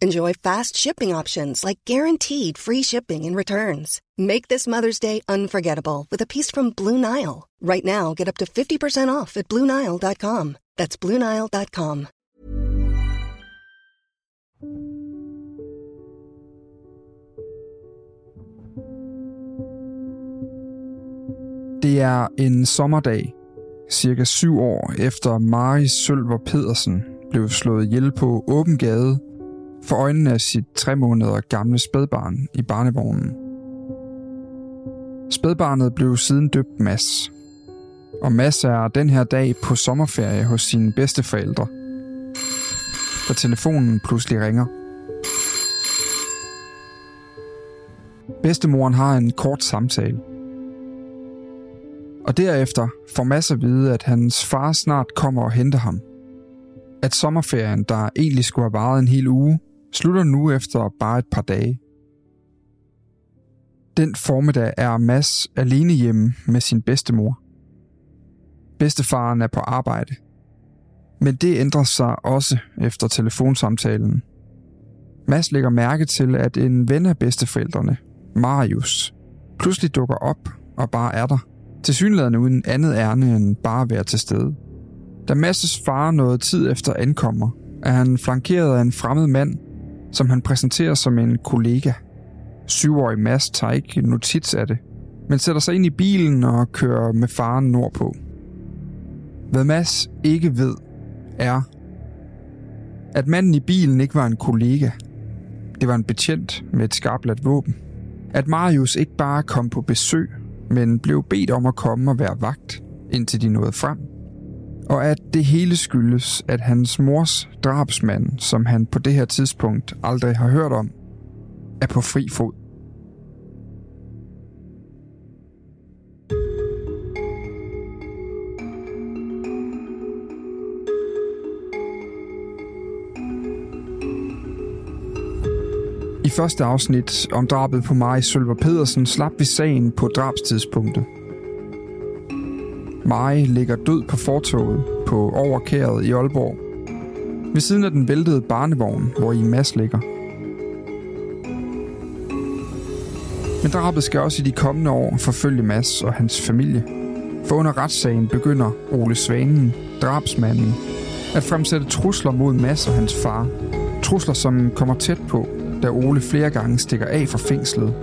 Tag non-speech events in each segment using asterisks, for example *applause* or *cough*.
Enjoy fast shipping options like guaranteed free shipping and returns. Make this Mother's Day unforgettable with a piece from Blue Nile. Right now, get up to 50% off at BlueNile.com. That's BlueNile.com. Det er en sommerdag, cirka syv år efter Maris Sølver Pedersen blev slået ihjel på åben gade for øjnene af sit tre måneder gamle spædbarn i barnevognen. Spædbarnet blev siden døbt Mads, og Mads er den her dag på sommerferie hos sine bedsteforældre, da telefonen pludselig ringer. Bedstemoren har en kort samtale. Og derefter får Mads at vide, at hans far snart kommer og henter ham. At sommerferien, der egentlig skulle have varet en hel uge, slutter nu efter bare et par dage. Den formiddag er Mads alene hjemme med sin bedstemor. Bedstefaren er på arbejde. Men det ændrer sig også efter telefonsamtalen. Mads lægger mærke til, at en ven af bedsteforældrene, Marius, pludselig dukker op og bare er der. Til uden andet ærne end bare at være til stede. Da Masses far noget tid efter ankommer, er han flankeret af en fremmed mand, som han præsenterer som en kollega. Syvårig Mads tager ikke notits af det, men sætter sig ind i bilen og kører med faren nordpå. Hvad Mads ikke ved, er, at manden i bilen ikke var en kollega. Det var en betjent med et skarpladt våben. At Marius ikke bare kom på besøg, men blev bedt om at komme og være vagt, indtil de nåede frem. Og at det hele skyldes, at hans mors drabsmand, som han på det her tidspunkt aldrig har hørt om, er på fri fod. I første afsnit om drabet på Maris Sølver Pedersen slap vi sagen på drabstidspunktet. Mari ligger død på fortoget på overkæret i Aalborg. Ved siden af den væltede barnevogn, hvor i Mads ligger. Men drabet skal også i de kommende år forfølge Mads og hans familie. For under retssagen begynder Ole Svanen, drabsmanden, at fremsætte trusler mod Mads og hans far. Trusler, som kommer tæt på, da Ole flere gange stikker af fra fængslet.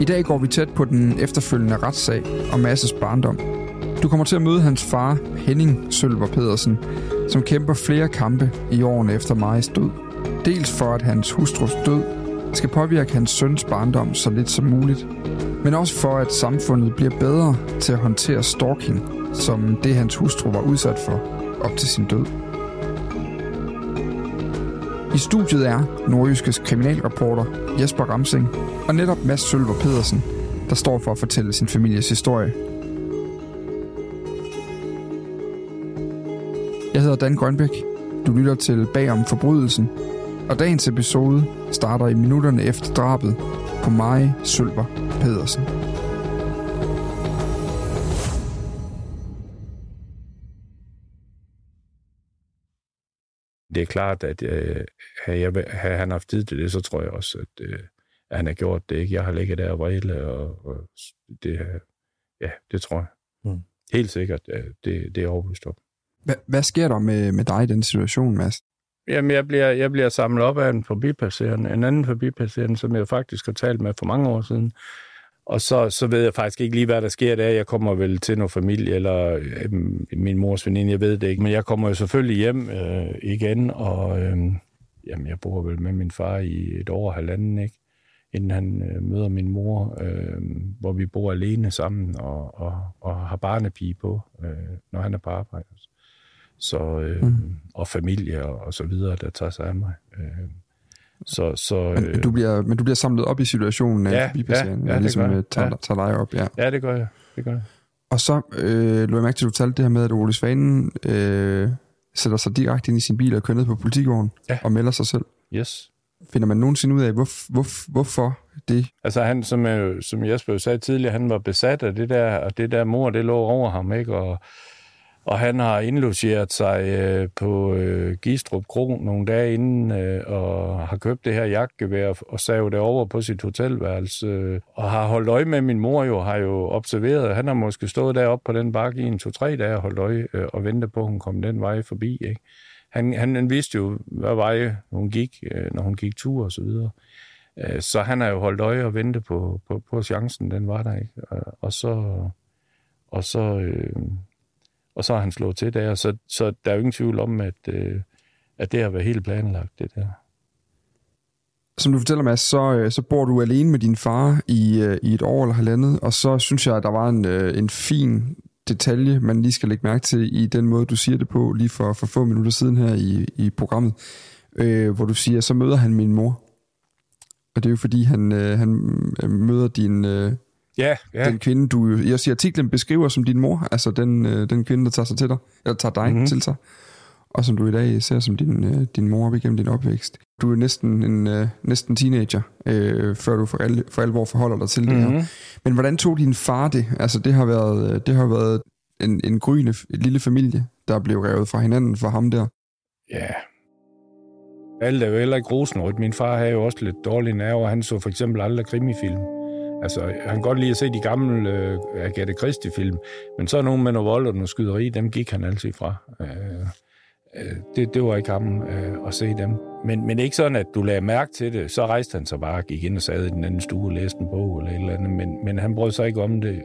I dag går vi tæt på den efterfølgende retssag om Masses barndom. Du kommer til at møde hans far, Henning Sølver Pedersen, som kæmper flere kampe i årene efter Maris død. Dels for, at hans hustrus død skal påvirke hans søns barndom så lidt som muligt, men også for, at samfundet bliver bedre til at håndtere stalking, som det hans hustru var udsat for op til sin død. I studiet er nordjyskes kriminalreporter Jesper Ramsing og netop Mads Sølver Pedersen, der står for at fortælle sin families historie. Jeg hedder Dan Grønbæk. Du lytter til Bag om forbrydelsen, og dagens episode starter i minutterne efter drabet på Mari Sølver Pedersen. Det er klart, at øh, havde, jeg, havde han haft tid til det, så tror jeg også, at, øh, at han har gjort det. Ikke? Jeg har ligget der og vrile, og, og det, ja, det tror jeg. Mm. Helt sikkert, det, det er overbevist om. Hvad, hvad sker der med, med dig i den situation, Mads? Jamen, jeg bliver, jeg bliver samlet op af en forbipasserende, en anden forbipasserende, som jeg faktisk har talt med for mange år siden. Og så, så ved jeg faktisk ikke lige, hvad der sker der. Jeg kommer vel til noget familie, eller øh, min mors veninde, jeg ved det ikke. Men jeg kommer jo selvfølgelig hjem øh, igen, og øh, jamen, jeg bor vel med min far i et år og halvanden, ikke? inden han øh, møder min mor, øh, hvor vi bor alene sammen og, og, og har barnepige på, øh, når han er på arbejde. Så, øh, mm. Og familie og, og så videre, der tager sig af mig. Øh, så, så, men, øh, du bliver, men du bliver samlet op i situationen af ja, forbipasserende, ja, ja, ligesom tager, ja. tager dig op. Ja. ja, det gør jeg. Det gør jeg. Og så øh, lå jeg mærke til, at du talte det her med, at Ole Svanen øh, sætter sig direkte ind i sin bil og kører ned på politigården ja. og melder sig selv. Yes. Finder man nogensinde ud af, hvor, hvor, hvorfor det? Altså han, som, jeg, som Jesper sagde tidligere, han var besat af det der, og det der mor, det lå over ham, ikke? Og, og han har indlogeret sig øh, på øh, Gistrup Kro nogle dage inden, øh, og har købt det her jagtgevær og savet det over på sit hotelværelse. Øh, og har holdt øje med min mor jo, har jo observeret, han har måske stået deroppe på den bakke i en to-tre dage og holdt øje øh, og ventet på, at hun kom den vej forbi. Ikke? Han, han, han vidste jo, hvad vej hun gik, øh, når hun gik tur og så videre. Øh, så han har jo holdt øje og ventet på, på, på chancen, den var der ikke. Og, og så... Og så øh, og så har han slået til der, så, så der er jo ingen tvivl om, at, øh, at det har været helt planlagt, det der. Som du fortæller mig, så, øh, så bor du alene med din far i, øh, i et år eller halvandet, og så synes jeg, at der var en, øh, en fin detalje, man lige skal lægge mærke til i den måde, du siger det på, lige for, for få minutter siden her i, i programmet, øh, hvor du siger, så møder han min mor. Og det er jo fordi, han, øh, han møder din, øh, Ja, ja. Den kvinde, du jeg siger, artiklen beskriver som din mor, altså den, øh, den kvinde, der tager sig til dig, eller tager dig mm-hmm. til sig, og som du i dag ser som din, øh, din mor op igennem din opvækst. Du er næsten en øh, næsten teenager, øh, før du for, al, for alvor forholder dig til mm-hmm. det her. Mhm. Men hvordan tog din far det? Altså det har været, øh, det har været en, en gryende lille familie, der blev revet fra hinanden for ham der. Ja, alt er jo heller ikke rosenrødt. Min far havde jo også lidt dårlige nerver. Han så for eksempel aldrig krimifilm. Altså, han kan godt lide at se de gamle øh, Agatha Christie-film, men så er nogen med noget vold og noget skyderi, dem gik han altid fra. Øh, øh, det, det var ikke ham øh, at se dem. Men, men ikke sådan, at du lagde mærke til det. Så rejste han sig bare, gik ind og sad i den anden stue og læste en bog eller et eller andet, men, men han brød sig ikke om det.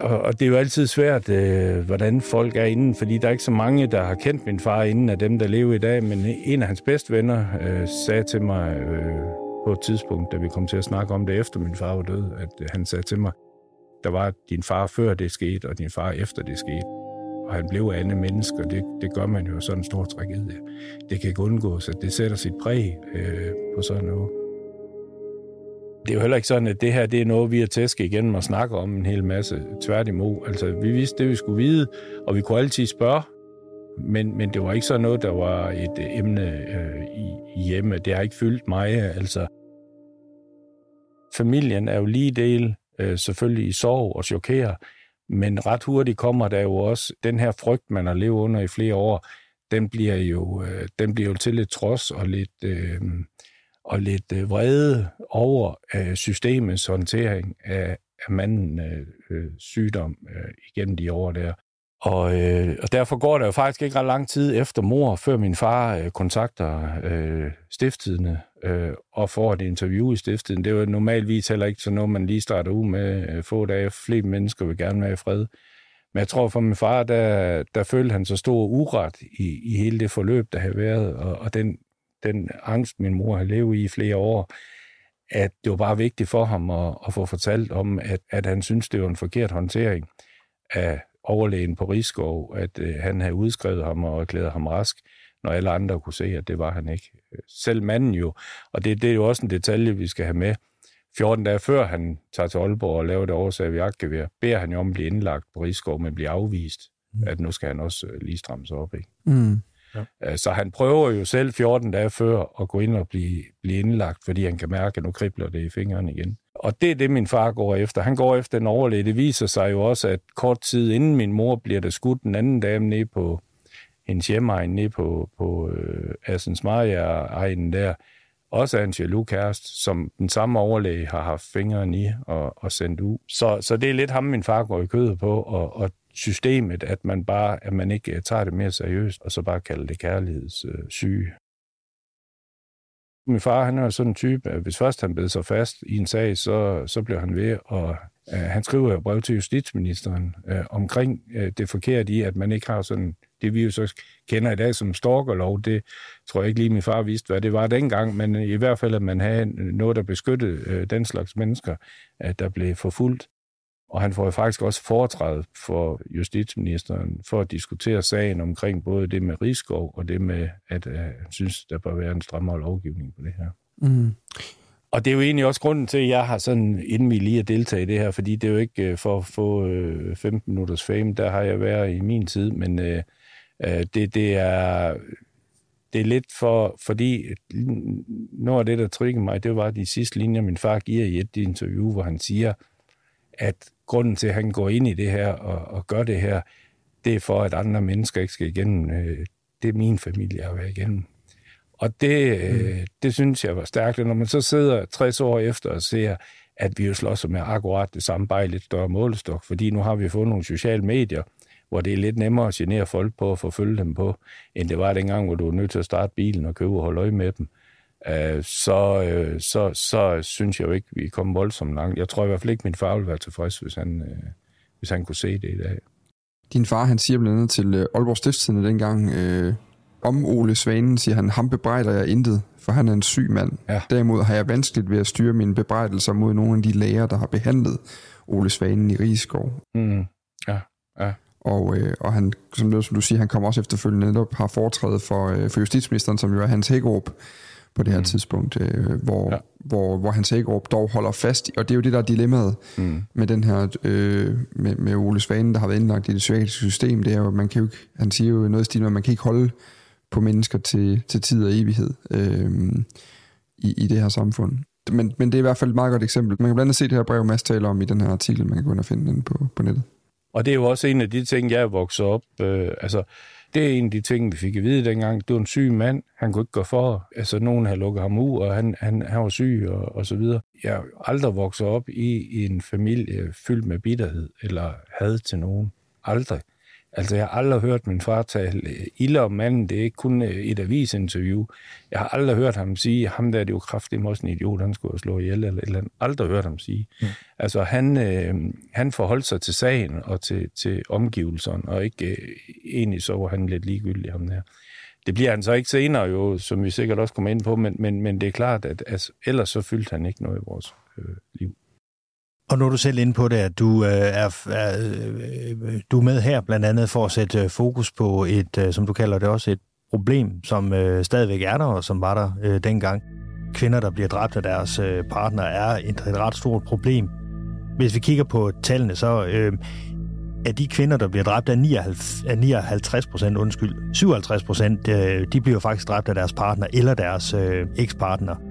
Og, og det er jo altid svært, øh, hvordan folk er inden, fordi der er ikke så mange, der har kendt min far inden af dem, der lever i dag, men en af hans bedste venner øh, sagde til mig, øh, på et tidspunkt, da vi kom til at snakke om det efter min far var død, at øh, han sagde til mig, der var din far før det skete, og din far efter det skete. Og han blev andet menneske, og det, det gør man jo sådan en stor tragedie. Det kan ikke undgås, at det sætter sit præg øh, på sådan noget. Det er jo heller ikke sådan, at det her det er noget, vi har tæsket igennem og snakker om en hel masse. Tværtimod. Altså, vi vidste det, vi skulle vide, og vi kunne altid spørge men, men det var ikke så noget, der var et øh, emne øh, i, hjemme. Det har ikke fyldt mig. Altså, familien er jo lige del øh, selvfølgelig i sorg og chokerer, men ret hurtigt kommer der jo også den her frygt, man har levet under i flere år, den bliver jo, øh, den bliver jo til lidt trods og lidt, øh, og lidt øh, vrede over øh, systemets håndtering af, af manden øh, øh sygdom øh, igennem de år der. Og, øh, og derfor går der jo faktisk ikke ret lang tid efter mor, før min far øh, kontakter øh, stifttidene øh, og får et interview i stifttiden. Det er jo normalvis heller ikke sådan noget, man lige starter ud med øh, få dage. Flere mennesker vil gerne være i fred. Men jeg tror for min far, der, der følte han så stor uret i, i hele det forløb, der havde været, og, og den, den angst, min mor har levet i i flere år, at det var bare vigtigt for ham at, at få fortalt om, at, at han synes, det var en forkert håndtering af overlægen på Rigskov, at øh, han havde udskrevet ham og erklæret ham rask, når alle andre kunne se, at det var han ikke. Selv manden jo, og det, det er jo også en detalje, vi skal have med. 14 dage før han tager til Aalborg og laver det årsag ved jagtgevær, beder han jo om at blive indlagt på Rigskov, men bliver afvist, mm. at nu skal han også øh, lige stramme sig op. Ikke? Mm. Ja. Så han prøver jo selv 14 dage før at gå ind og blive, blive indlagt, fordi han kan mærke, at nu kribler det i fingrene igen. Og det er det, min far går efter. Han går efter en overlæge. Det viser sig jo også, at kort tid inden min mor bliver der skudt den anden dame nede på hendes hjemmeegn, nede på, på øh, Assens Maria-egnen der, også er en jaloux kæreste, som den samme overlæge har haft fingeren i og, og sendt ud. Så, så det er lidt ham, min far går i kødet på, og, og systemet, at man bare, at man ikke øh, tager det mere seriøst, og så bare kalder det kærlighedssyge. Min far, han er jo sådan en type, at hvis først han bed sig fast i en sag, så, så bliver han ved, og øh, han skriver jo brev til justitsministeren øh, omkring øh, det forkerte i, at man ikke har sådan, det vi jo så kender i dag som stalkerlov, det tror jeg ikke lige min far vidste, hvad det var dengang, men i hvert fald, at man havde noget, der beskyttede øh, den slags mennesker, at der blev forfulgt. Og han får jo faktisk også foretrædet for justitsministeren for at diskutere sagen omkring både det med Rigskov og det med, at uh, han synes, der bør være en strammere lovgivning på det her. Mm. Og det er jo egentlig også grunden til, at jeg har sådan indvillig lige at deltage i det her, fordi det er jo ikke uh, for at få uh, 15 minutters fame, der har jeg været i min tid, men uh, det, det er det er lidt for, fordi noget af det, der trigger mig, det var de sidste linjer, min far giver i et interview, hvor han siger, at grunden til, at han går ind i det her og, og gør det her, det er for, at andre mennesker ikke skal igennem øh, det, min familie har været igennem. Og det, øh, mm. det synes jeg var stærkt. når man så sidder 60 år efter og ser, at vi jo slås med akkurat det samme, bare i lidt større målestok, fordi nu har vi fået nogle sociale medier, hvor det er lidt nemmere at genere folk på at forfølge dem på, end det var dengang, hvor du var nødt til at starte bilen og købe og holde øje med dem. Øh, så, øh, så, så synes jeg jo ikke, vi er kommet voldsomt langt. Jeg tror i hvert fald ikke, min far ville være tilfreds, hvis han, øh, hvis han kunne se det i dag. Din far, han siger blandt andet til Aalborg Stiftstidende dengang, øh, om Ole Svanen, siger han, ham bebrejder jeg intet, for han er en syg mand. Ja. Derimod har jeg vanskeligt ved at styre mine bebrejdelser mod nogle af de læger, der har behandlet Ole Svanen i Rigskov. Mm. Ja, ja. Og, øh, og han, som, som du siger, han kommer også efterfølgende netop har foretrædet for, øh, for justitsministeren, som jo er Hans Hækkerup, på det her mm. tidspunkt, øh, hvor, ja. hvor, hvor Hans Hagerup dog holder fast i, og det er jo det, der er dilemmaet mm. med den her, øh, med, med Ole Svanen, der har været indlagt i det psykiatriske system, det er jo, man kan jo ikke, han siger jo noget stil, man kan ikke holde på mennesker til, til tid og evighed øh, i, i det her samfund. Men, men det er i hvert fald et meget godt eksempel. Man kan blandt andet se det her brev, Mads taler om i den her artikel, man kan gå ind og finde den på, på nettet. Og det er jo også en af de ting, jeg er vokset op. Øh, altså, det er en af de ting, vi fik at vide dengang. Det var en syg mand. Han kunne ikke gå for. Altså, nogen havde lukket ham ud, og han, han, han var syg, og, og så videre. Jeg har aldrig vokset op i, i en familie fyldt med bitterhed eller had til nogen. Aldrig. Altså, jeg har aldrig hørt min far tale ilde om manden. Det er ikke kun øh, et avisinterview. Jeg har aldrig hørt ham sige, ham der er det jo kraftigt også en idiot, han skulle slå ihjel, eller eller andet. Aldrig hørt ham sige. Mm. Altså, han, øh, han forholdt sig til sagen og til, til omgivelserne, og ikke øh, egentlig så var han lidt ligegyldig ham der. Det bliver han så ikke senere jo, som vi sikkert også kommer ind på, men, men, men det er klart, at altså, ellers så fyldte han ikke noget i vores øh, liv. Og nu er du selv inde på det, at du, øh, er, er, øh, øh, du er med her blandt andet for at sætte øh, fokus på et, øh, som du kalder det også, et problem, som øh, stadigvæk er der, og som var der øh, dengang. Kvinder, der bliver dræbt af deres øh, partner, er et, et ret stort problem. Hvis vi kigger på tallene, så øh, er de kvinder, der bliver dræbt af 59, 59 procent, undskyld, 57 procent, øh, de bliver faktisk dræbt af deres partner eller deres øh, ekspartner.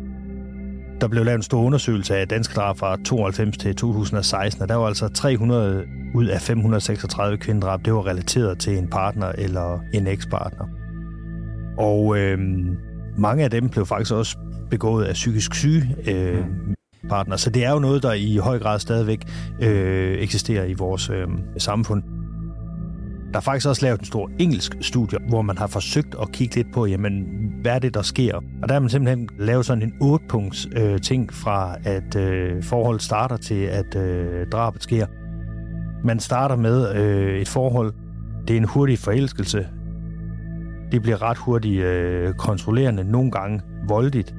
Der blev lavet en stor undersøgelse af danske drab fra 92 til 2016, og der var altså 300 ud af 536 kvindedrab, det var relateret til en partner eller en ekspartner. Og øh, mange af dem blev faktisk også begået af psykisk syge øh, partner, så det er jo noget, der i høj grad stadigvæk øh, eksisterer i vores øh, samfund. Der er faktisk også lavet en stor engelsk studie, hvor man har forsøgt at kigge lidt på, jamen, hvad er det, der sker? Og der har man simpelthen lavet sådan en 8-punkts øh, ting fra, at øh, forholdet starter til, at øh, drabet sker. Man starter med øh, et forhold. Det er en hurtig forelskelse. Det bliver ret hurtigt øh, kontrollerende, nogle gange voldeligt.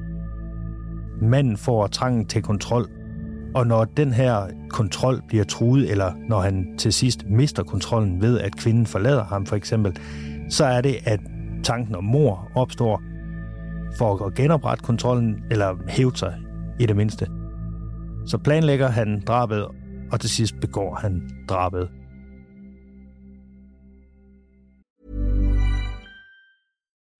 Manden får trangen til kontrol, Mm. og når den her kontrol bliver truet, eller når han til sidst mister kontrollen ved, at kvinden forlader ham for eksempel, så er det, at tanken om mor opstår for at genoprette kontrollen, eller hæve sig i det mindste. Så planlægger han drabet, og til sidst begår han drabet.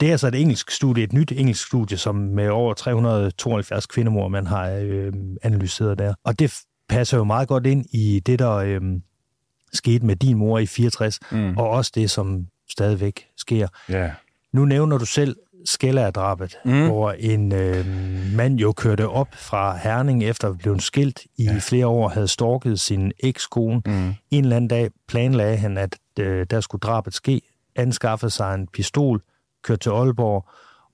Det er altså et engelsk studie, et nyt engelsk studie, som med over 372 kvindemor, man har øh, analyseret der. Og det passer jo meget godt ind i det, der øh, skete med din mor i 64, mm. og også det, som stadigvæk sker. Ja. Nu nævner du selv Skella-drabet, mm. hvor en øh, mand jo kørte op fra Herning efter at blive skilt i ja. flere år, havde stalket sin ekskone. Mm. En eller anden dag planlagde han, at øh, der skulle drabet ske, anskaffede sig en pistol, kørte til Aalborg,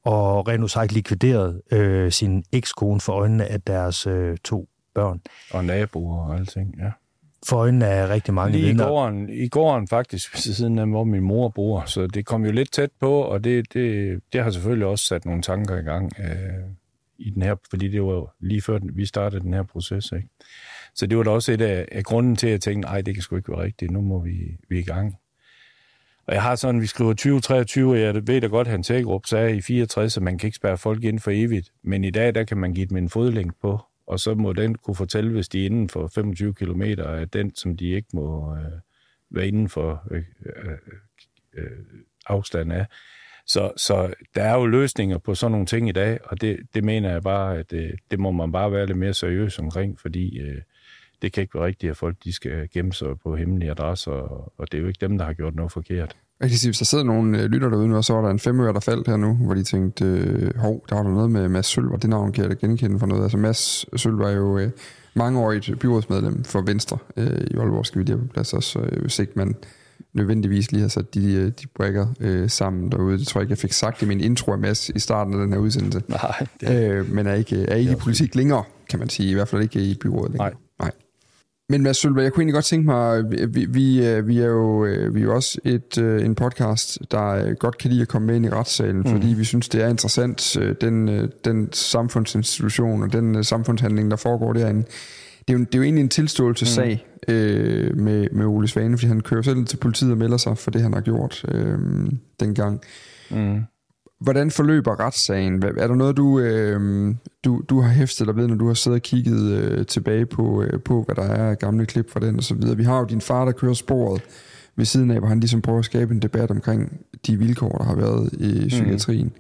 og rent sagt likviderede øh, sin ekskone for øjnene af deres øh, to børn. Og naboer og alting, ja. For øjnene af rigtig mange Lige i vidner. gården, i gården faktisk, ved siden af, hvor min mor bor. Så det kom jo lidt tæt på, og det, det, det har selvfølgelig også sat nogle tanker i gang øh, i den her, fordi det var lige før vi startede den her proces. Ikke? Så det var da også et af, af grunden til, at jeg tænkte, nej, det kan sgu ikke være rigtigt, nu må vi, vi i gang. Og jeg har sådan, vi skriver 2023, og jeg ved da godt, at Hans Ægrup sagde i 64, at man kan ikke spærre folk ind for evigt. Men i dag, der kan man give dem en fodlænk på, og så må den kunne fortælle, hvis de er inden for 25 km, at den, som de ikke må øh, være inden for øh, øh, øh, afstand af. Så, så der er jo løsninger på sådan nogle ting i dag, og det, det mener jeg bare, at det, det må man bare være lidt mere seriøs omkring, fordi øh, det kan ikke være rigtigt, at folk de skal gemme sig på hemmelige adresser, og, og det er jo ikke dem, der har gjort noget forkert. Jeg kan sige, hvis der sidder nogle øh, lytter derude nu, og så var der en femøre, der faldt her nu, hvor de tænkte, øh, hov, der var der noget med Mads Sølv, og det navn kan jeg da genkende for noget. Altså Mads Sølv var jo øh, mangeårigt byrådsmedlem for Venstre øh, i Aalborg, skal vi lige have på plads også, øh, hvis ikke man nødvendigvis lige har sat de, øh, de brækker øh, sammen derude. Det tror jeg ikke, jeg fik sagt i min intro af Mads i starten af den her udsendelse. Nej, det... øh, men er ikke, er ikke i politik længere, kan man sige. I hvert fald ikke i byrådet længere. Nej. Men Mads Sølberg, jeg kunne egentlig godt tænke mig, vi, vi, øh, vi er jo vi er jo også et, øh, en podcast, der godt kan lide at komme med ind i retssalen, mm. fordi vi synes, det er interessant, den, den samfundsinstitution og den samfundshandling, der foregår derinde. Det er jo, det er jo egentlig en tilståelsessag mm. øh, med, med Ole Svane, fordi han kører selv til politiet og melder sig for det, han har gjort øh, dengang. Mm. Hvordan forløber retssagen? Er der noget, du, øh, du, du har hæftet dig ved, når du har siddet og kigget øh, tilbage på, øh, på, hvad der er af gamle klip fra den og så videre? Vi har jo din far, der kører sporet ved siden af, hvor han ligesom prøver at skabe en debat omkring de vilkår, der har været i psykiatrien. Mm.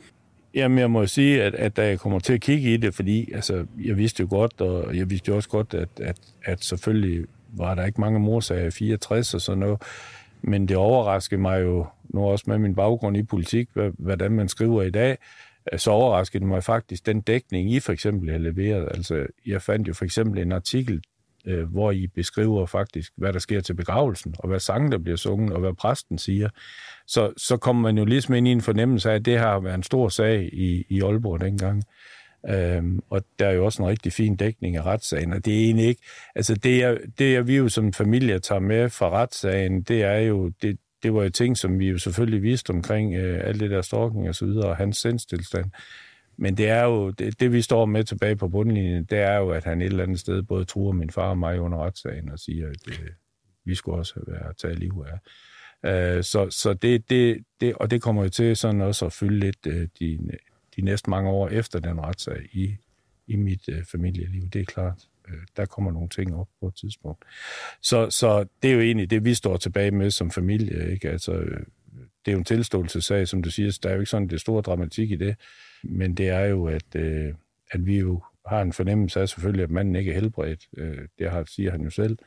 Jamen, jeg må sige, at, at da jeg kommer til at kigge i det, fordi altså, jeg vidste jo godt, og jeg vidste jo også godt, at, at, at selvfølgelig var der ikke mange morsager i 64 og sådan noget, men det overraskede mig jo, nu også med min baggrund i politik, hvordan man skriver i dag, øh, så overraskede mig faktisk den dækning, I for eksempel har leveret. Altså, jeg fandt jo for eksempel en artikel, øh, hvor I beskriver faktisk, hvad der sker til begravelsen, og hvad sangen, der bliver sunget, og hvad præsten siger. Så, så kommer man jo ligesom ind i en fornemmelse af, at det har været en stor sag i, i Aalborg dengang. Øhm, og der er jo også en rigtig fin dækning af retssagen, og det er egentlig ikke... Altså, det, er, det er vi jo som familie tager med fra retssagen, det er jo... Det, det var jo ting, som vi jo selvfølgelig vidste omkring øh, alt det der stalking og så videre, og hans sindstilstand. Men det er jo, det, det vi står med tilbage på bundlinjen, det er jo, at han et eller andet sted både truer min far og mig under retssagen og siger, at øh, vi skulle også være taget liv af. Øh, så så det, det, det, og det kommer jo til sådan også at fylde lidt øh, de, de næste mange år efter den retssag i, i mit øh, familieliv. Det er klart. Øh, der kommer nogle ting op på et tidspunkt. Så, så det er jo egentlig det, vi står tilbage med som familie. Ikke? Altså, øh, det er jo en tilståelsessag, som du siger. Der er jo ikke sådan det store dramatik i det. Men det er jo, at, øh, at vi jo har en fornemmelse af selvfølgelig, at manden ikke er helbredt. Øh, det har, siger han jo selv.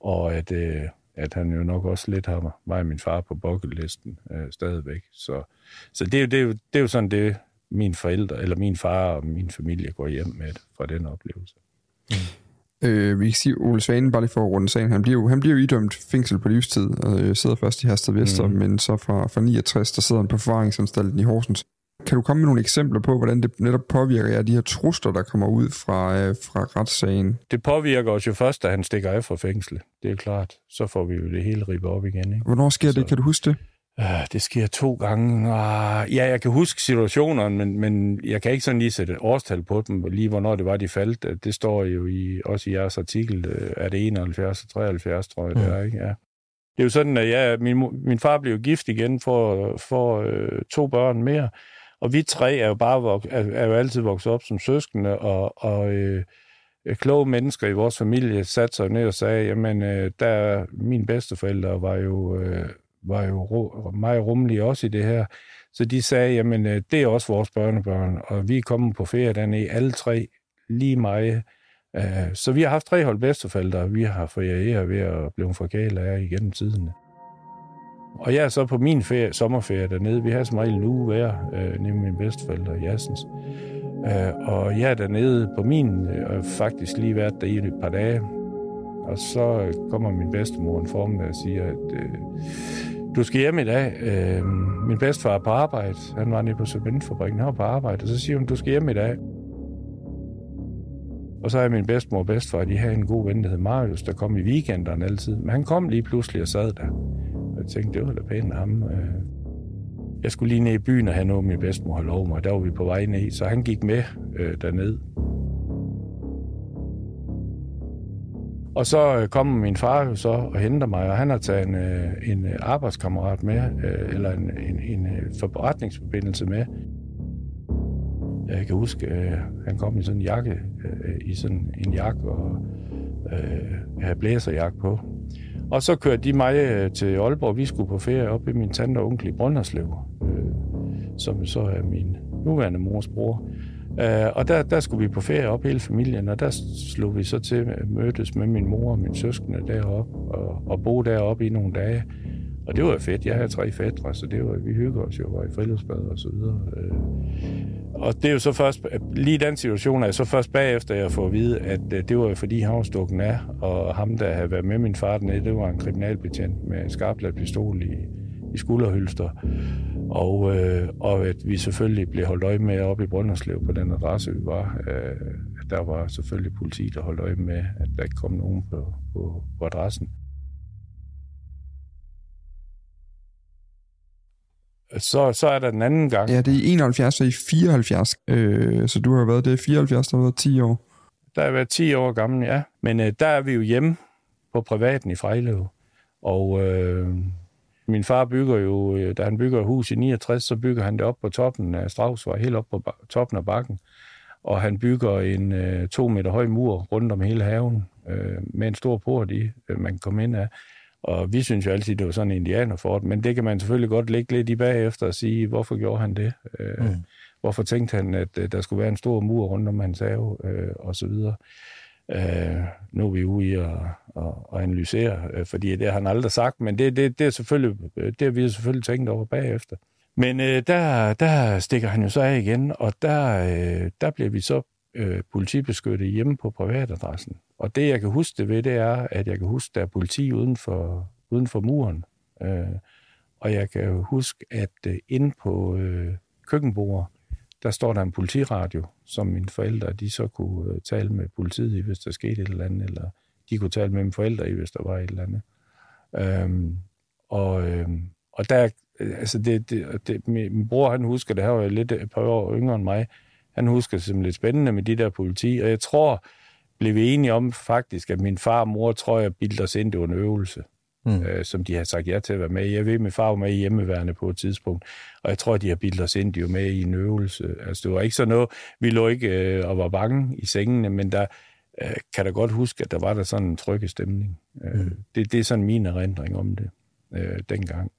Og at, øh, at han jo nok også lidt har mig og min far på bucketlisten øh, stadigvæk. Så, så det, er jo, det, er jo, det er jo sådan det, min forældre, eller min far og min familie går hjem med fra den oplevelse. Mm. Øh, vi kan sige, Ole Svane, bare lige for at runde sagen, han bliver, jo, han bliver jo idømt fængsel på livstid, og øh, sidder først i Hersted Vester, mm. men så fra, fra 69, der sidder han på forvaringsanstalten i Horsens. Kan du komme med nogle eksempler på, hvordan det netop påvirker jer, de her trusler, der kommer ud fra, øh, fra retssagen? Det påvirker os jo først, da han stikker af fra fængsel. Det er klart. Så får vi jo det hele ribbet op igen. Ikke? Hvornår sker så, det? Kan du huske det? Øh, det sker to gange. Uh, ja, jeg kan huske situationerne, men, men jeg kan ikke sådan lige sætte et årstal på dem, lige hvornår det var, de faldt. Det står jo i, også i jeres artikel, øh, er det 71 og 73, tror jeg, mm. det er, ikke? Ja. Det er jo sådan, at ja, min, min far blev gift igen for, for øh, to børn mere, og vi tre er jo bare vok- er, er jo altid vokset op som søskende, og, og øh, kloge mennesker i vores familie satte sig ned og sagde, jamen, øh, der min bedsteforældre var jo, øh, var jo meget rummelige også i det her, så de sagde, jamen, øh, det er også vores børnebørn, og vi er kommet på ferie dernede, alle tre, lige mig. Øh, så vi har haft tre hold bedsteforældre, og vi har ferieret ved at blive forkælet af igennem tiden. Og jeg er så på min ferie, sommerferie dernede. Vi har så meget nu uge hver, min nede bedsteforældre i Assens. Og jeg er dernede på min, og faktisk lige været der i et par dage. Og så kommer min bedstemor en formiddag og siger, at øh, du skal hjem i dag. Øh, min bedstefar er på arbejde. Han var nede på cementfabrikken. Han var på arbejde. Og så siger hun, du skal hjem i dag. Og så er min bedstemor og bedstefar, de havde en god ven, der hed Marius, der kom i weekenderne altid. Men han kom lige pludselig og sad der. Og jeg tænkte, det var da pænt af ham. Øh. Jeg skulle lige ned i byen og have noget, min bedstemor havde lovet mig. Der var vi på vej ned, så han gik med øh, derned. Og så øh, kommer min far jo så og henter mig, og han har taget en, øh, en øh, arbejdskammerat med, eller en, en, en forretningsforbindelse med. Jeg kan huske, at han kom i sådan en jakke, i sådan en jakke, og øh, havde blæserjakke på. Og så kørte de mig til Aalborg. Vi skulle på ferie op i min tante og onkel i Brønderslev, øh, som så er min nuværende mors bror. Øh, og der, der skulle vi på ferie op, hele familien, og der slog vi så til mødes med min mor og min søskende deroppe, og, og bo deroppe i nogle dage. Og det var fedt. Jeg havde tre fædre, så det var, vi hygger os jo, var i friluftsbad og så videre. Øh. Og det er jo så først, lige den situation er så først bagefter, jeg får at vide, at øh, det var jo fordi han var stukken af, og ham, der havde været med min far dernede, det var en kriminalbetjent med en skarpladt pistol i, i skulderhylster. Og, øh, og at vi selvfølgelig blev holdt øje med op i Brønderslev på den adresse, vi var. Øh, der var selvfølgelig politi, der holdt øje med, at der ikke kom nogen på, på, på adressen. Så, så er der den anden gang. Ja, det er i 71 og i 74, øh, så du har været det i 74, der har været 10 år. Der har været 10 år gammel, ja. Men øh, der er vi jo hjemme på privaten i Frejlev. Og øh, min far bygger jo, øh, da han bygger et hus i 69, så bygger han det op på toppen af Straussvej, helt op på toppen af bakken. Og han bygger en øh, to meter høj mur rundt om hele haven, øh, med en stor port i, øh, man kan komme ind af. Og vi synes jo altid, det var sådan en indianerfort, men det kan man selvfølgelig godt lægge lidt i bagefter og sige, hvorfor gjorde han det? Øh, mm. Hvorfor tænkte han, at øh, der skulle være en stor mur rundt om hans have, øh, og så videre. Øh, nu er vi ude i at, at, at analysere, øh, fordi det har han aldrig sagt, men det, det, det, er selvfølgelig, øh, det har vi selvfølgelig tænkt over bagefter. Men øh, der, der stikker han jo så af igen, og der, øh, der bliver vi så øh, politibeskyttet hjemme på privatadressen. Og det, jeg kan huske det ved, det er, at jeg kan huske, der er politi uden for, uden for muren. Øh, og jeg kan huske, at øh, inde på øh, køkkenbordet, der står der en politiradio, som mine forældre, de så kunne øh, tale med politiet i, hvis der skete et eller andet, eller de kunne tale med mine forældre i, hvis der var et eller andet. Øhm, og, øhm, og der, øh, altså det, det, det, min bror, han husker, det her var lidt et par år yngre end mig, han husker det som lidt spændende med de der politi, og jeg tror, blev vi enige om faktisk, at min far og mor, tror jeg, bildte os ind, det var en øvelse mm. øh, som de har sagt ja til at være med Jeg ved, min far var med i hjemmeværende på et tidspunkt, og jeg tror, de har bildet os ind, de var med i en øvelse. Altså, det var ikke sådan noget, vi lå ikke øh, og var bange i sengene, men der øh, kan da godt huske, at der var der sådan en trygge stemning. Øh, mm. det, det er sådan min erindring om det øh, dengang.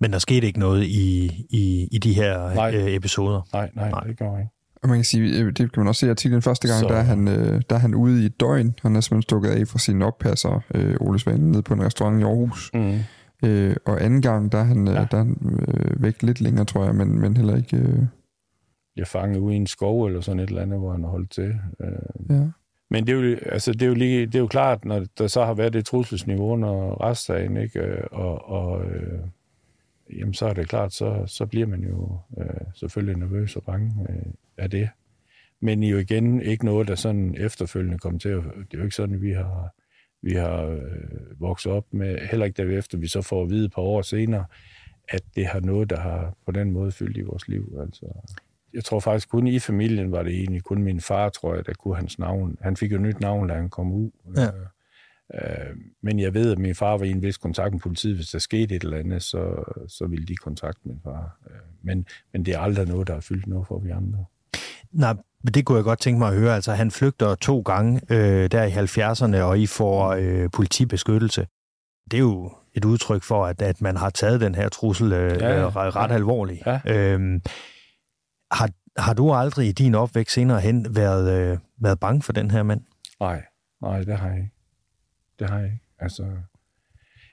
Men der skete ikke noget i, i, i de her nej. øh, episoder? Nej, nej, nej, det gjorde ikke. Og man kan sige, øh, det kan man også se i artiklen første gang, så... der, er han, øh, der er han ude i et døgn. Han er simpelthen stukket af fra sin oppasser, øh, Ole Svane, nede på en restaurant i Aarhus. Mm. Øh, og anden gang, der er han, øh, ja. der er han øh, væk lidt længere, tror jeg, men, men heller ikke... Øh... Jeg fanget ude i en skov eller sådan et eller andet, hvor han har holdt til. Øh. Ja. Men det er, jo, altså, det, er jo lige, det er jo klart, når der så har været det trusselsniveau under retssagen, ikke? Øh, og, og, øh, jamen så er det klart, så, så bliver man jo øh, selvfølgelig nervøs og bange øh, af det. Men jo igen ikke noget, der sådan efterfølgende kommer til at... Det er jo ikke sådan, vi har, vi har øh, vokset op med, heller ikke derefter, vi så får at vide et par år senere, at det har noget, der har på den måde fyldt i vores liv. Altså, jeg tror faktisk kun i familien var det egentlig kun min far, tror jeg, der kunne hans navn. Han fik jo nyt navn, da han kom ud. Ja. Øh, men jeg ved, at min far var i en vis kontakt med politiet. Hvis der skete et eller andet, så, så ville de kontakte min far. Øh, men, men det er aldrig noget, der har fyldt noget for vi andre. Nej, det kunne jeg godt tænke mig at høre. Altså, han flygter to gange øh, der i 70'erne, og I får øh, politibeskyttelse. Det er jo et udtryk for, at, at man har taget den her trussel øh, ja, ja. ret ja. alvorligt. Ja. Øhm, har, har du aldrig i din opvækst senere hen været, øh, været bange for den her mand? Nej, nej, det har jeg ikke. Det har jeg ikke. Altså,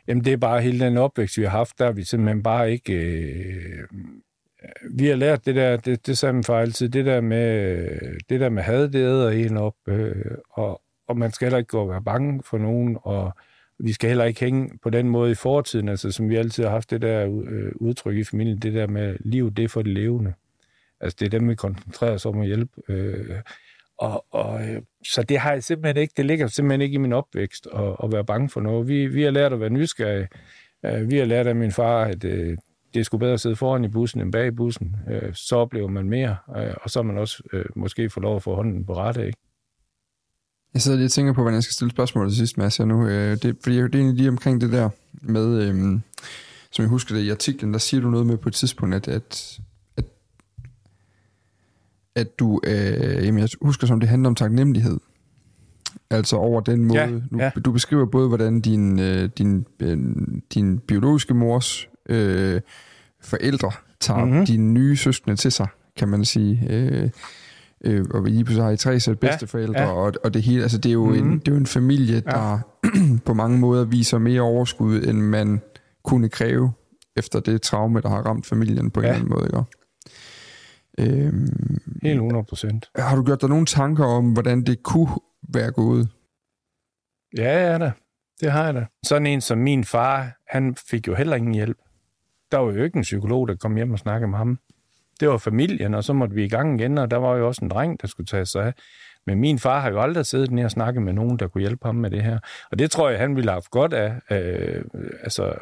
jamen, det er bare hele den opvækst, vi har haft, der vi simpelthen bare ikke... Øh, vi har lært det der, det, det sagde man for altid, det der med, det der med had, det æder en op, øh, og, og man skal heller ikke gå og være bange for nogen, og vi skal heller ikke hænge på den måde i fortiden, altså som vi altid har haft det der øh, udtryk i familien, det der med liv, det er for det levende. Altså det er dem, vi koncentrerer os om at hjælpe. Øh, og, og, øh, så det har jeg simpelthen ikke, det ligger simpelthen ikke i min opvækst at, at være bange for noget. Vi, vi har lært at være nysgerrige. Øh, vi har lært af min far, at øh, det skulle bedre at sidde foran i bussen end bag i bussen. Så oplever man mere, og så man også måske få lov at få hånden på rette, ikke? Jeg sidder lige og tænker på, hvordan jeg skal stille spørgsmål til sidst, Mads, nu. Det, fordi det er egentlig lige omkring det der med, øhm, som jeg husker det i artiklen, der siger du noget med på et tidspunkt, at, at, at, du, øh, jamen jeg husker som det handler om taknemmelighed. Altså over den måde, ja, nu, ja. du beskriver både, hvordan din, øh, din, øh, din biologiske mors øh, forældre tager mm-hmm. dine nye søskende til sig, kan man sige. Øh, øh, og lige pludselig har I tre sæt bedsteforældre, ja, ja. Og, og det hele, altså det er jo, mm-hmm. en, det er jo en familie, ja. der *clears throat* på mange måder viser mere overskud, end man kunne kræve efter det traume, der har ramt familien på ja. en eller anden måde. Ikke? Øhm, Helt 100 procent. Har du gjort dig nogle tanker om, hvordan det kunne være gået? Ja, ja da. Det har jeg da. Sådan en som min far, han fik jo heller ingen hjælp. Der var jo ikke en psykolog, der kom hjem og snakkede med ham det var familien, og så måtte vi i gang igen, og der var jo også en dreng, der skulle tage sig af. Men min far har jo aldrig siddet ned og snakket med nogen, der kunne hjælpe ham med det her. Og det tror jeg, han ville have haft godt af. Øh, altså,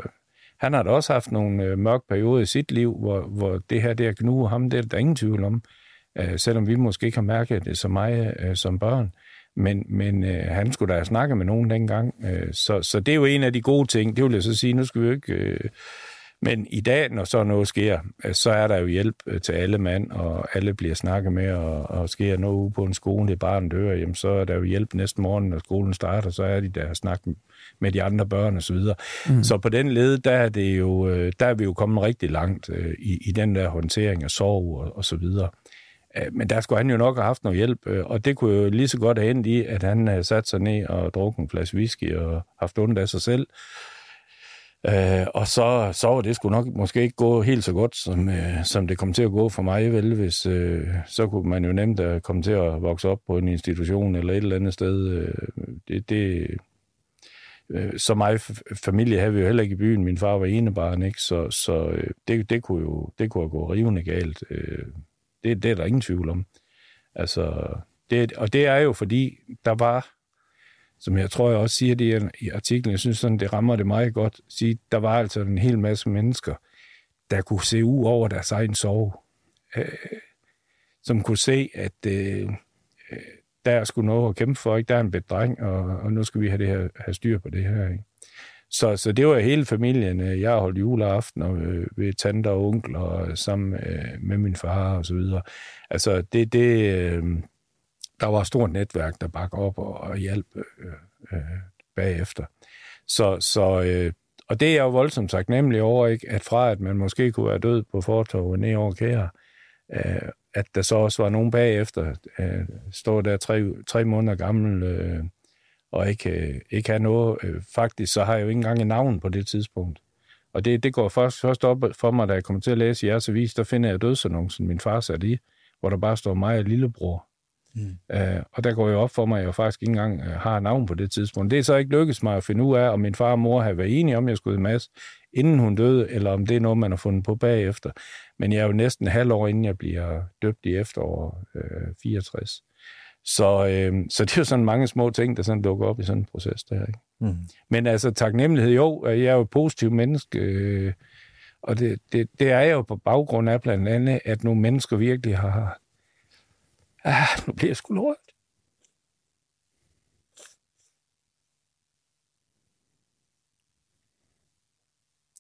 han har da også haft nogle øh, mørke perioder i sit liv, hvor, hvor det her, der knuger ham, det er der ingen tvivl om. Øh, selvom vi måske ikke har mærket det så meget øh, som børn. Men, men øh, han skulle da snakke med nogen dengang. Øh, så, så det er jo en af de gode ting. Det vil jeg så sige, nu skal vi jo ikke... Øh, men i dag, når så noget sker, øh, så er der jo hjælp øh, til alle mand, og alle bliver snakket med, og, og sker noget ude på en skole, det er bare en dør, jamen så er der jo hjælp næste morgen, når skolen starter, så er de der snakket med de andre børn og så videre. Mm. Så på den led, der er, det jo, øh, der er vi jo kommet rigtig langt i, i den der håndtering af sorg og, og så videre. Men der skulle han jo nok have haft noget hjælp, og det kunne jo lige så godt have endt i, at han havde sat sig ned og drukket en flaske whisky og haft ondt af sig selv, Øh, og så, så var det skulle nok måske ikke gå helt så godt, som, øh, som det kom til at gå for mig, vel, hvis øh, så kunne man jo nemt at komme til at vokse op på en institution eller et eller andet sted. Øh, det, det, øh, så meget familie havde vi jo heller ikke i byen. Min far var enebarn, ikke? Så, så øh, det, det, kunne jo det kunne gå rivende galt. Øh, det, det er der ingen tvivl om. Altså, det, og det er jo fordi, der var som jeg tror, jeg også siger det i artiklen, jeg synes sådan, det rammer det meget godt, sige, der var altså en hel masse mennesker, der kunne se ud over deres egen sorg, øh, som kunne se, at øh, øh der er sgu noget at kæmpe for, ikke? der er en bedreng, og, og nu skal vi have, det her, have styr på det her. Ikke? Så, så det var hele familien. Øh, jeg holdt juleaften og, øh, ved tanter og onkler sammen øh, med min far og så videre. Altså, det, det, øh, der var et stort netværk, der bakker op og, og hjalp øh, øh, bagefter. Så, så øh, og det er jeg jo voldsomt sagt nemlig over, ikke, at fra at man måske kunne være død på fortorvet ned over kære, øh, at der så også var nogen bagefter, øh, står der tre, tre måneder gammel, øh, og ikke, øh, ikke have noget. Øh, faktisk så har jeg jo ikke engang et navn på det tidspunkt. Og det, det går først, først op for mig, da jeg kommer til at læse jeres avis, der finder jeg dødsannoncen, min far satte i, hvor der bare står mig og lillebror. Mm. Uh, og der går jo op for mig, at jeg faktisk ikke engang uh, har navn på det tidspunkt. Det er så ikke lykkedes mig at finde ud af, om min far og mor har været enige om, jeg skulle i mas, inden hun døde, eller om det er noget, man har fundet på bagefter. Men jeg er jo næsten halv år, inden jeg bliver døbt i efterår øh, 64. Så, øh, så det er jo sådan mange små ting, der sådan dukker op i sådan en proces der. Ikke? Mm. Men altså taknemmelighed, jo, jeg er jo et positivt menneske, øh, og det, det, det er jo på baggrund af blandt andet, at nogle mennesker virkelig har... Ah, nu bliver jeg sgu lort.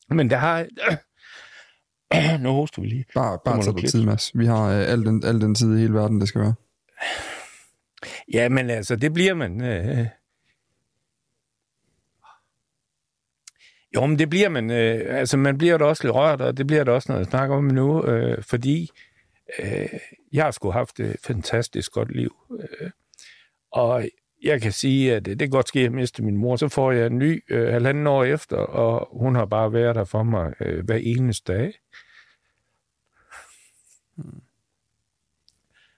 Men der har... *clears throat* nu hoster vi lige. Bare, bare tage tid, Mads. Vi har øh, al, den, al den tid i hele verden, det skal være. Ja, men altså, det bliver man... Øh... Jo, men det bliver man... Øh, altså, man bliver da også lidt rørt, og det bliver da også noget, jeg snakker om nu, øh, fordi øh, jeg har sgu haft et fantastisk godt liv. Øh, og jeg kan sige, at det, det godt ske, at jeg mister min mor. Så får jeg en ny øh, halvanden år efter, og hun har bare været der for mig øh, hver eneste dag. Hmm.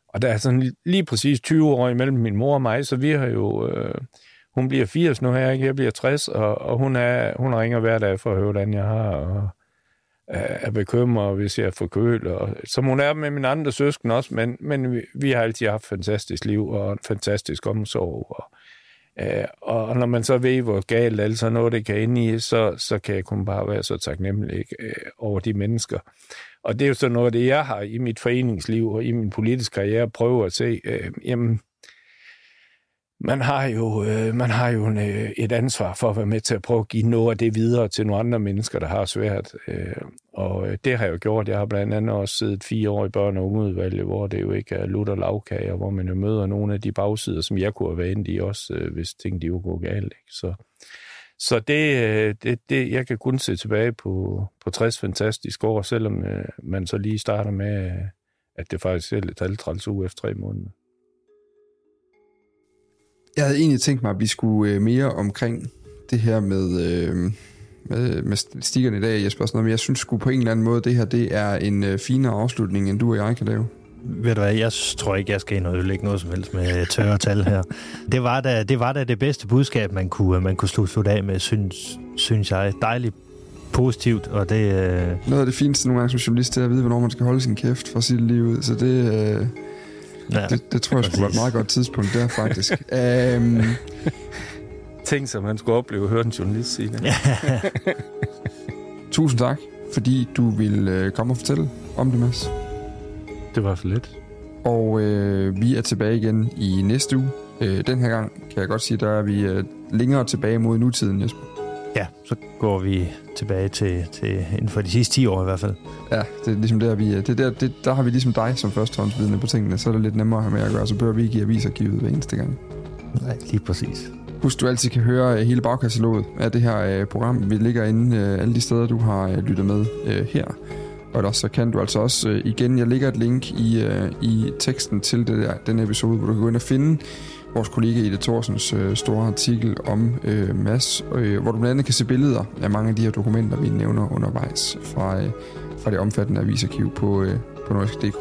Og der er sådan lige præcis 20 år imellem min mor og mig, så vi har jo... Øh, hun bliver 80 nu her, ikke? jeg bliver 60, og, og hun, er, hun ringer hver dag for at høre, hvordan jeg har, og er bekymret, hvis jeg er forkølet. Og, som hun er med mine andre søsken også, men, men vi, vi har altid haft et fantastisk liv og en fantastisk omsorg. Og, øh, og når man så ved, hvor galt alt sådan noget det kan ind i, så, så kan jeg kun bare være så taknemmelig øh, over de mennesker. Og det er jo så noget det, jeg har i mit foreningsliv og i min politiske karriere, prøver at se, øh, jamen, man har jo, øh, man har jo en, øh, et ansvar for at være med til at prøve at give noget af det videre til nogle andre mennesker, der har svært. Øh, og øh, det har jeg jo gjort. Jeg har blandt andet også siddet fire år i børn- og ungeudvalget, hvor det jo ikke er lutter lavkager, hvor man jo møder nogle af de bagsider, som jeg kunne have været i også, øh, hvis ting de jo går galt. Ikke? Så, så det, øh, det, det, jeg kan kun se tilbage på, på 60 fantastiske år, selvom øh, man så lige starter med, at det faktisk er lidt halvtræls uge efter tre måneder. Jeg havde egentlig tænkt mig, at vi skulle øh, mere omkring det her med, øh, med, med stikkerne i dag, Jesper, sådan noget, men jeg synes sgu på en eller anden måde, det her det er en øh, finere afslutning, end du og jeg kan lave. Ved du hvad, jeg tror ikke, jeg skal ind og ødelægge noget som helst med tørre tal her. Det var da det, var da det bedste budskab, man kunne, man kunne slutte, af med, synes, synes jeg. Dejligt positivt, og det... Øh... Noget af det fineste nogle gange som journalist, det er at vide, hvornår man skal holde sin kæft for sit liv ud, så det... Øh Ja, det, det tror jeg skulle være et meget godt tidspunkt der, faktisk. um, *laughs* Ting, som man skulle opleve at høre en journalist sige det. *laughs* Tusind tak, fordi du ville øh, komme og fortælle om det, Mads. Det var så lidt. Og øh, vi er tilbage igen i næste uge. Øh, den her gang kan jeg godt sige, der er vi øh, længere tilbage mod nutiden, Jesper. Ja, så går vi tilbage til, til inden for de sidste 10 år i hvert fald. Ja, det er ligesom der, vi det er der, det, der har vi ligesom dig som førstehåndsvidende på tingene, så er det lidt nemmere at have med at gøre, så bør vi ikke give avisarkivet hver eneste gang. Nej, lige præcis. Husk, du altid kan høre øh, hele bagkataloget af det her uh, program. Vi ligger inde alle de steder, du har lyttet med her. Og også, så kan du altså også igen, jeg lægger et link i, i teksten til det der, den episode, hvor du kan gå ind og finde vores kollega Ida Thorsens øh, store artikel om øh, Mads, øh, hvor du blandt andet kan se billeder af mange af de her dokumenter, vi nævner undervejs fra, øh, fra det omfattende avisarkiv på, øh, på nordisk.dk.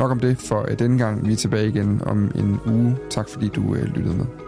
Nok om det for øh, denne gang. Vi er tilbage igen om en uge. Tak fordi du øh, lyttede med.